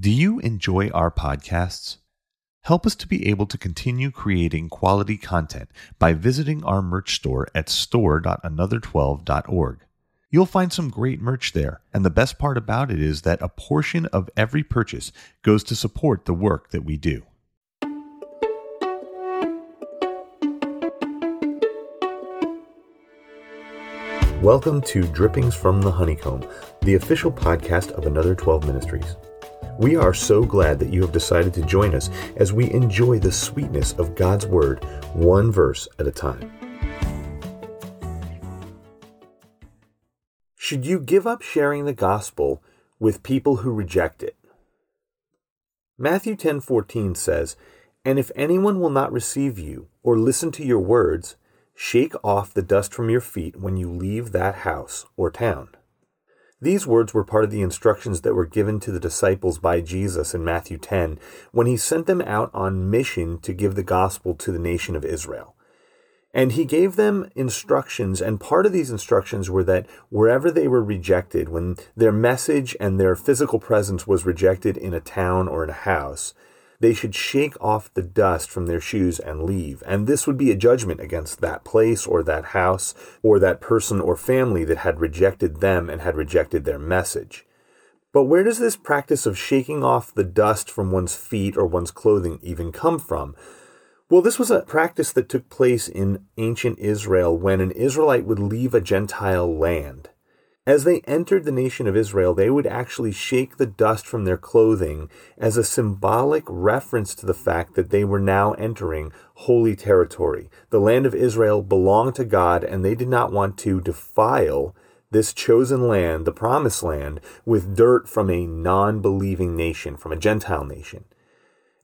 Do you enjoy our podcasts? Help us to be able to continue creating quality content by visiting our merch store at store.another12.org. You'll find some great merch there, and the best part about it is that a portion of every purchase goes to support the work that we do. Welcome to Drippings from the Honeycomb, the official podcast of Another 12 Ministries. We are so glad that you have decided to join us as we enjoy the sweetness of God's Word, one verse at a time. Should you give up sharing the gospel with people who reject it? Matthew 10:14 says, "And if anyone will not receive you or listen to your words, shake off the dust from your feet when you leave that house or town." These words were part of the instructions that were given to the disciples by Jesus in Matthew 10 when he sent them out on mission to give the gospel to the nation of Israel. And he gave them instructions, and part of these instructions were that wherever they were rejected, when their message and their physical presence was rejected in a town or in a house, they should shake off the dust from their shoes and leave. And this would be a judgment against that place or that house or that person or family that had rejected them and had rejected their message. But where does this practice of shaking off the dust from one's feet or one's clothing even come from? Well, this was a practice that took place in ancient Israel when an Israelite would leave a Gentile land. As they entered the nation of Israel, they would actually shake the dust from their clothing as a symbolic reference to the fact that they were now entering holy territory. The land of Israel belonged to God, and they did not want to defile this chosen land, the promised land, with dirt from a non believing nation, from a Gentile nation.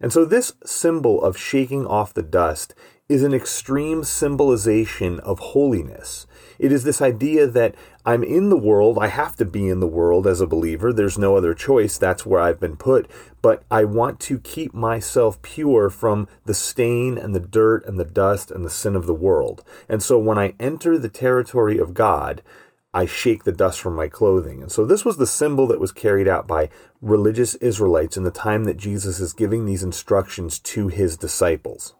And so, this symbol of shaking off the dust is an extreme symbolization of holiness. It is this idea that I'm in the world, I have to be in the world as a believer, there's no other choice, that's where I've been put, but I want to keep myself pure from the stain and the dirt and the dust and the sin of the world. And so when I enter the territory of God, I shake the dust from my clothing. And so this was the symbol that was carried out by religious Israelites in the time that Jesus is giving these instructions to his disciples.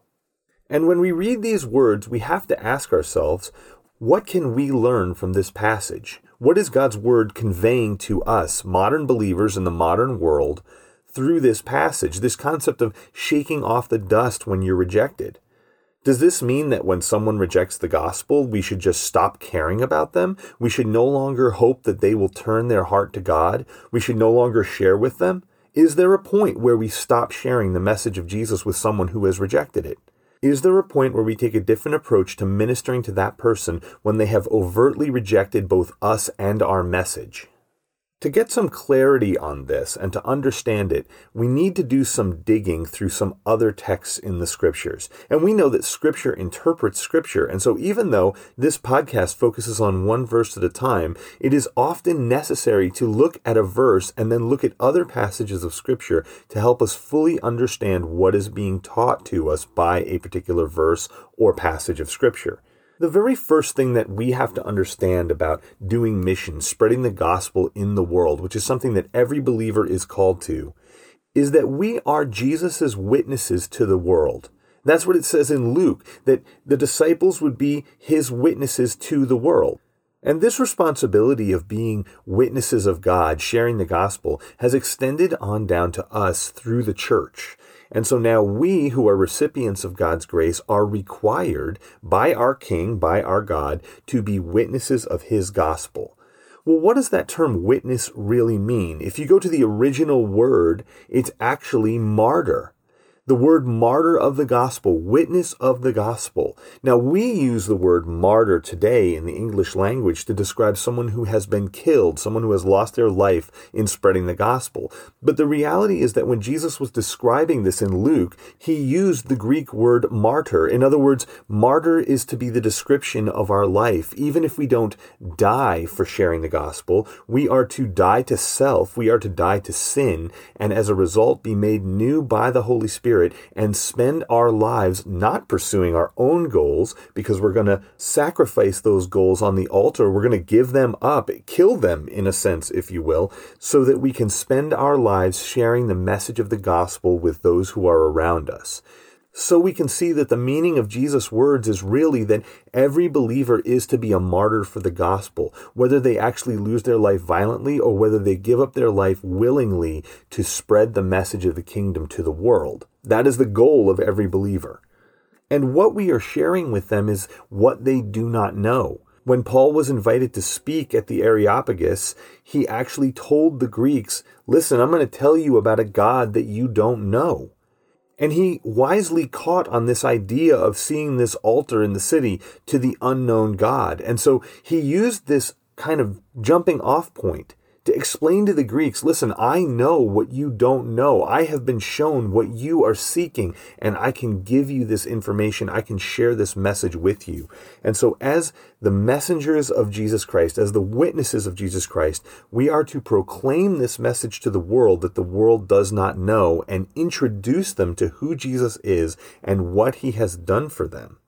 And when we read these words, we have to ask ourselves, what can we learn from this passage? What is God's word conveying to us, modern believers in the modern world, through this passage, this concept of shaking off the dust when you're rejected? Does this mean that when someone rejects the gospel, we should just stop caring about them? We should no longer hope that they will turn their heart to God? We should no longer share with them? Is there a point where we stop sharing the message of Jesus with someone who has rejected it? Is there a point where we take a different approach to ministering to that person when they have overtly rejected both us and our message? To get some clarity on this and to understand it, we need to do some digging through some other texts in the scriptures. And we know that scripture interprets scripture. And so even though this podcast focuses on one verse at a time, it is often necessary to look at a verse and then look at other passages of scripture to help us fully understand what is being taught to us by a particular verse or passage of scripture. The very first thing that we have to understand about doing missions, spreading the gospel in the world, which is something that every believer is called to, is that we are Jesus' witnesses to the world. That's what it says in Luke, that the disciples would be his witnesses to the world. And this responsibility of being witnesses of God, sharing the gospel, has extended on down to us through the church. And so now we who are recipients of God's grace are required by our King, by our God, to be witnesses of His gospel. Well, what does that term witness really mean? If you go to the original word, it's actually martyr. The word martyr of the gospel, witness of the gospel. Now, we use the word martyr today in the English language to describe someone who has been killed, someone who has lost their life in spreading the gospel. But the reality is that when Jesus was describing this in Luke, he used the Greek word martyr. In other words, martyr is to be the description of our life. Even if we don't die for sharing the gospel, we are to die to self, we are to die to sin, and as a result be made new by the Holy Spirit Spirit and spend our lives not pursuing our own goals because we're going to sacrifice those goals on the altar. We're going to give them up, kill them in a sense, if you will, so that we can spend our lives sharing the message of the gospel with those who are around us. So we can see that the meaning of Jesus' words is really that every believer is to be a martyr for the gospel, whether they actually lose their life violently or whether they give up their life willingly to spread the message of the kingdom to the world. That is the goal of every believer. And what we are sharing with them is what they do not know. When Paul was invited to speak at the Areopagus, he actually told the Greeks, Listen, I'm going to tell you about a God that you don't know. And he wisely caught on this idea of seeing this altar in the city to the unknown God. And so he used this kind of jumping off point to explain to the Greeks listen, I know what you don't know. I have been shown what you are seeking, and I can give you this information. I can share this message with you. And so, as the messengers of Jesus Christ, as the witnesses of Jesus Christ, we are to proclaim this message to the world that the world does not know and introduce them to who Jesus is and what he has done for them.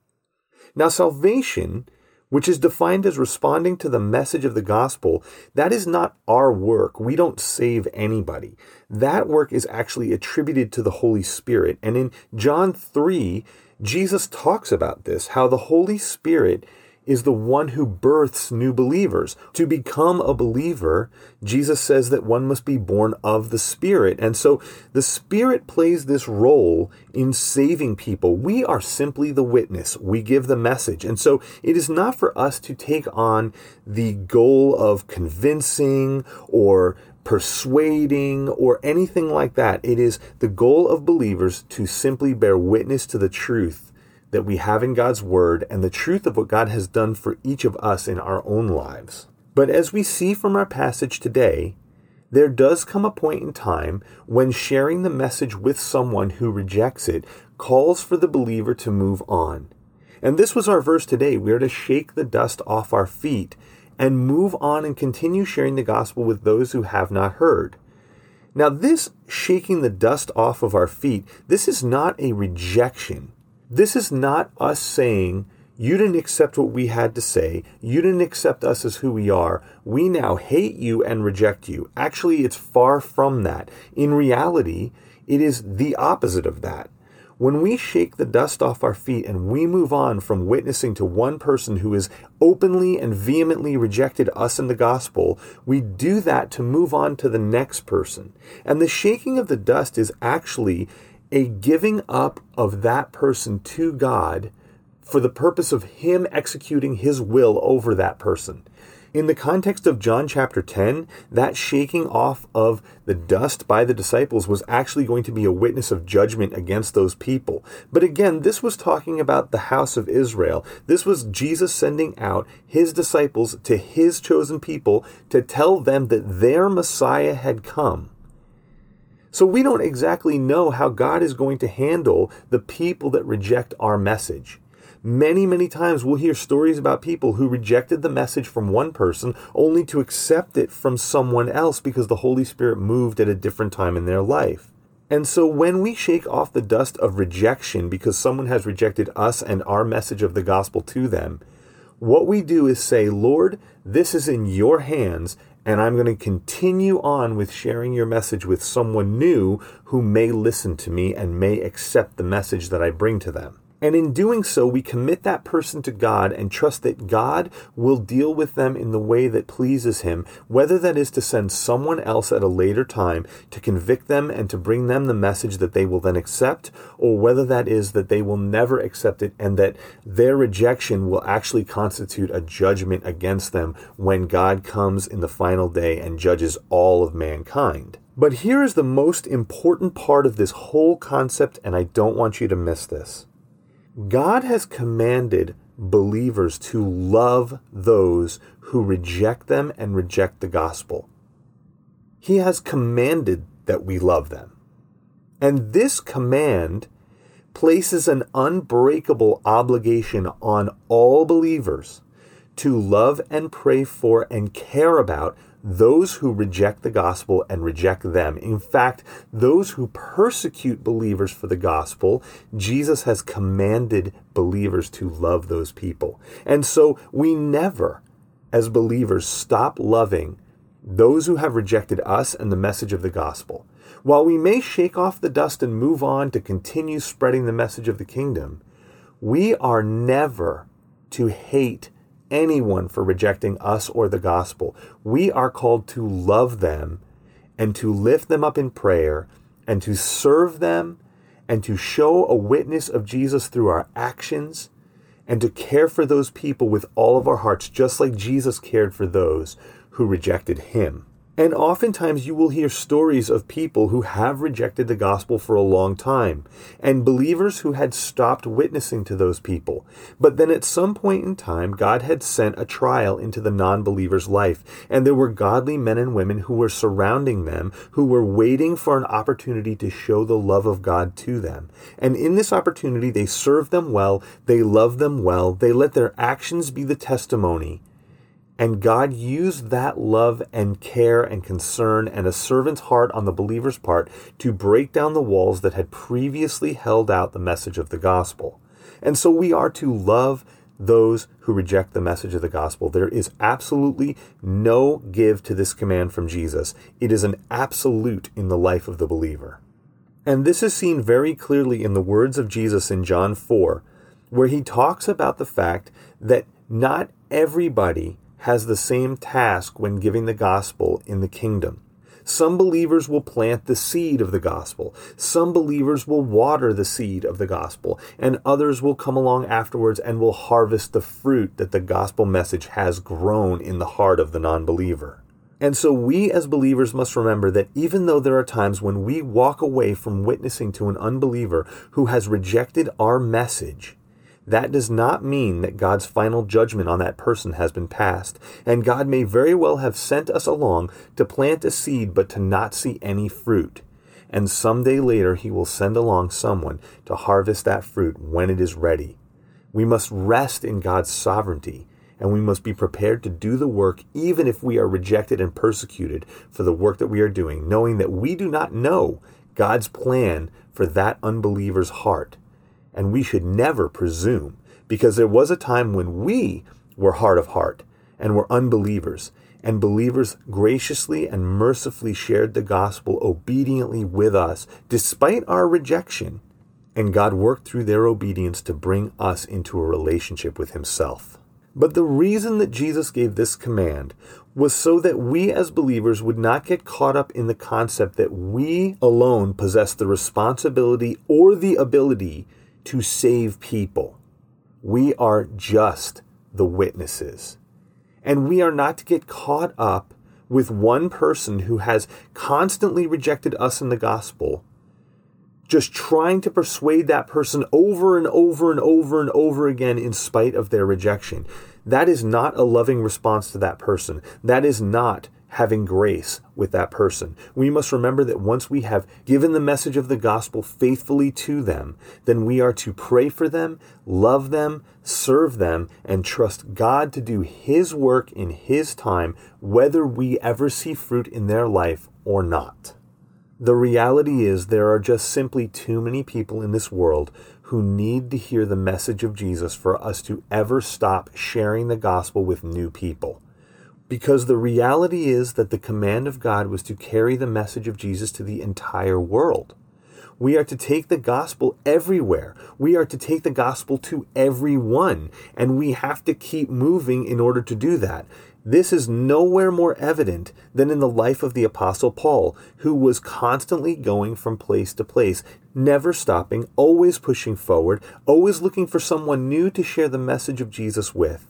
Now, salvation which is defined as responding to the message of the gospel, that is not our work. We don't save anybody. That work is actually attributed to the Holy Spirit. And in John 3, Jesus talks about this, how the Holy Spirit is the one who births new believers. To become a believer, Jesus says that one must be born of the Spirit. And so the Spirit plays this role in saving people. We are simply the witness. We give the message. And so it is not for us to take on the goal of convincing or persuading or anything like that. It is the goal of believers to simply bear witness to the truth that we have in God's Word and the truth of what God has done for each of us in our own lives. But as we see from our passage today, there does come a point in time when sharing the message with someone who rejects it calls for the believer to move on. And this was our verse today. We are to shake the dust off our feet and move on and continue sharing the gospel with those who have not heard. Now, this shaking the dust off of our feet, this is not a rejection. This is not us saying, you didn't accept what we had to say. You didn't accept us as who we are. We now hate you and reject you. Actually, it's far from that. In reality, it is the opposite of that. When we shake the dust off our feet and we move on from witnessing to one person who has openly and vehemently rejected us in the gospel, we do that to move on to the next person. And the shaking of the dust is actually a giving up of that person to God for the purpose of Him executing His will over that person. In the context of John chapter 10, that shaking off of the dust by the disciples was actually going to be a witness of judgment against those people. But again, this was talking about the house of Israel. This was Jesus sending out his disciples to his chosen people to tell them that their Messiah had come. So we don't exactly know how God is going to handle the people that reject our message. Many, many times we'll hear stories about people who rejected the message from one person only to accept it from someone else because the Holy Spirit moved at a different time in their life. And so when we shake off the dust of rejection because someone has rejected us and our message of the gospel to them, what we do is say, Lord, this is in your hands, and I'm going to continue on with sharing your message with someone new who may listen to me and may accept the message that I bring to them. And in doing so, we commit that person to God and trust that God will deal with them in the way that pleases Him, whether that is to send someone else at a later time to convict them and to bring them the message that they will then accept, or whether that is that they will never accept it and that their rejection will actually constitute a judgment against them when God comes in the final day and judges all of mankind. But here is the most important part of this whole concept, and I don't want you to miss this. God has commanded believers to love those who reject them and reject the gospel. He has commanded that we love them. And this command places an unbreakable obligation on all believers to love and pray for and care about those who reject the gospel and reject them. In fact, those who persecute believers for the gospel, Jesus has commanded believers to love those people. And so we never, as believers, stop loving those who have rejected us and the message of the gospel. While we may shake off the dust and move on to continue spreading the message of the kingdom, we are never to hate anyone for rejecting us or the gospel. We are called to love them and to lift them up in prayer and to serve them and to show a witness of Jesus through our actions and to care for those people with all of our hearts, just like Jesus cared for those who rejected him. And oftentimes you will hear stories of people who have rejected the gospel for a long time, and believers who had stopped witnessing to those people. But then at some point in time, God had sent a trial into the non believer's life, and there were godly men and women who were surrounding them, who were waiting for an opportunity to show the love of God to them. And in this opportunity, they served them well, they loved them well, they let their actions be the testimony and God used that love and care and concern and a servant's heart on the believer's part to break down the walls that had previously held out the message of the gospel. And so we are to love those who reject the message of the gospel. There is absolutely no give to this command from Jesus. It is an absolute in the life of the believer. And this is seen very clearly in the words of Jesus in John 4, where he talks about the fact that not everybody has the same task when giving the gospel in the kingdom. Some believers will plant the seed of the gospel. Some believers will water the seed of the gospel. And others will come along afterwards and will harvest the fruit that the gospel message has grown in the heart of the non believer. And so we as believers must remember that even though there are times when we walk away from witnessing to an unbeliever who has rejected our message, that does not mean that God's final judgment on that person has been passed. And God may very well have sent us along to plant a seed, but to not see any fruit. And some day later, He will send along someone to harvest that fruit when it is ready. We must rest in God's sovereignty, and we must be prepared to do the work even if we are rejected and persecuted for the work that we are doing, knowing that we do not know God's plan for that unbeliever's heart and we should never presume, because there was a time when we were hard of heart and were unbelievers, and believers graciously and mercifully shared the gospel obediently with us, despite our rejection. And God worked through their obedience to bring us into a relationship with Himself. But the reason that Jesus gave this command was so that we as believers would not get caught up in the concept that we alone possess the responsibility or the ability to save people. We are just the witnesses. And we are not to get caught up with one person who has constantly rejected us in the gospel, just trying to persuade that person over and over and over and over again in spite of their rejection. That is not a loving response to that person. That is not having grace with that person. We must remember that once we have given the message of the gospel faithfully to them, then we are to pray for them, love them, serve them, and trust God to do His work in His time, whether we ever see fruit in their life or not. The reality is, there are just simply too many people in this world who need to hear the message of Jesus for us to ever stop sharing the gospel with new people. Because the reality is that the command of God was to carry the message of Jesus to the entire world. We are to take the gospel everywhere. We are to take the gospel to everyone. And we have to keep moving in order to do that. This is nowhere more evident than in the life of the Apostle Paul, who was constantly going from place to place, never stopping, always pushing forward, always looking for someone new to share the message of Jesus with.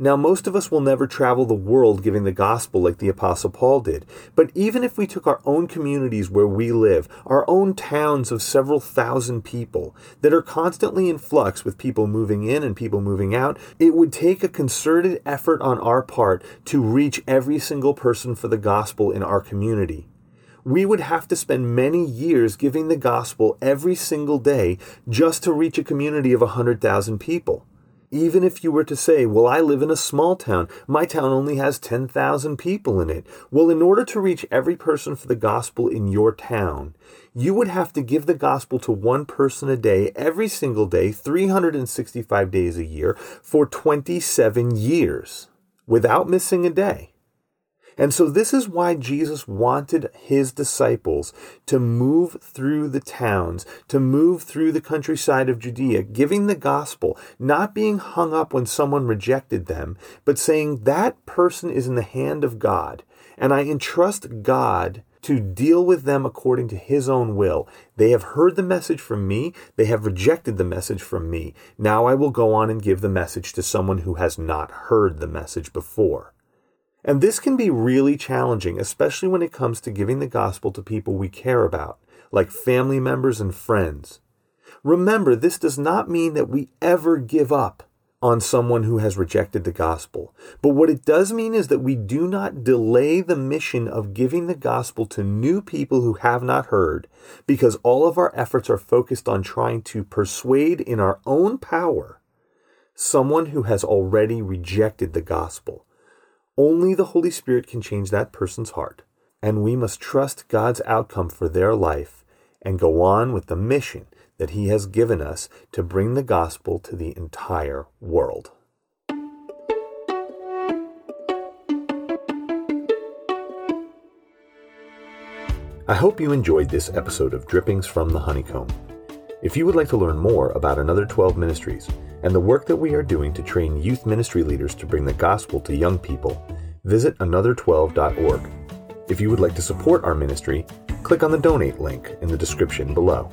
Now, most of us will never travel the world giving the gospel like the Apostle Paul did. But even if we took our own communities where we live, our own towns of several thousand people that are constantly in flux with people moving in and people moving out, it would take a concerted effort on our part to reach every single person for the gospel in our community. We would have to spend many years giving the gospel every single day just to reach a community of 100,000 people. Even if you were to say, Well, I live in a small town, my town only has 10,000 people in it. Well, in order to reach every person for the gospel in your town, you would have to give the gospel to one person a day, every single day, 365 days a year, for 27 years, without missing a day. And so, this is why Jesus wanted his disciples to move through the towns, to move through the countryside of Judea, giving the gospel, not being hung up when someone rejected them, but saying that person is in the hand of God. And I entrust God to deal with them according to his own will. They have heard the message from me. They have rejected the message from me. Now I will go on and give the message to someone who has not heard the message before. And this can be really challenging, especially when it comes to giving the gospel to people we care about, like family members and friends. Remember, this does not mean that we ever give up on someone who has rejected the gospel. But what it does mean is that we do not delay the mission of giving the gospel to new people who have not heard, because all of our efforts are focused on trying to persuade in our own power someone who has already rejected the gospel. Only the Holy Spirit can change that person's heart, and we must trust God's outcome for their life and go on with the mission that He has given us to bring the gospel to the entire world. I hope you enjoyed this episode of Drippings from the Honeycomb. If you would like to learn more about Another 12 Ministries and the work that we are doing to train youth ministry leaders to bring the gospel to young people, visit another12.org. If you would like to support our ministry, click on the donate link in the description below.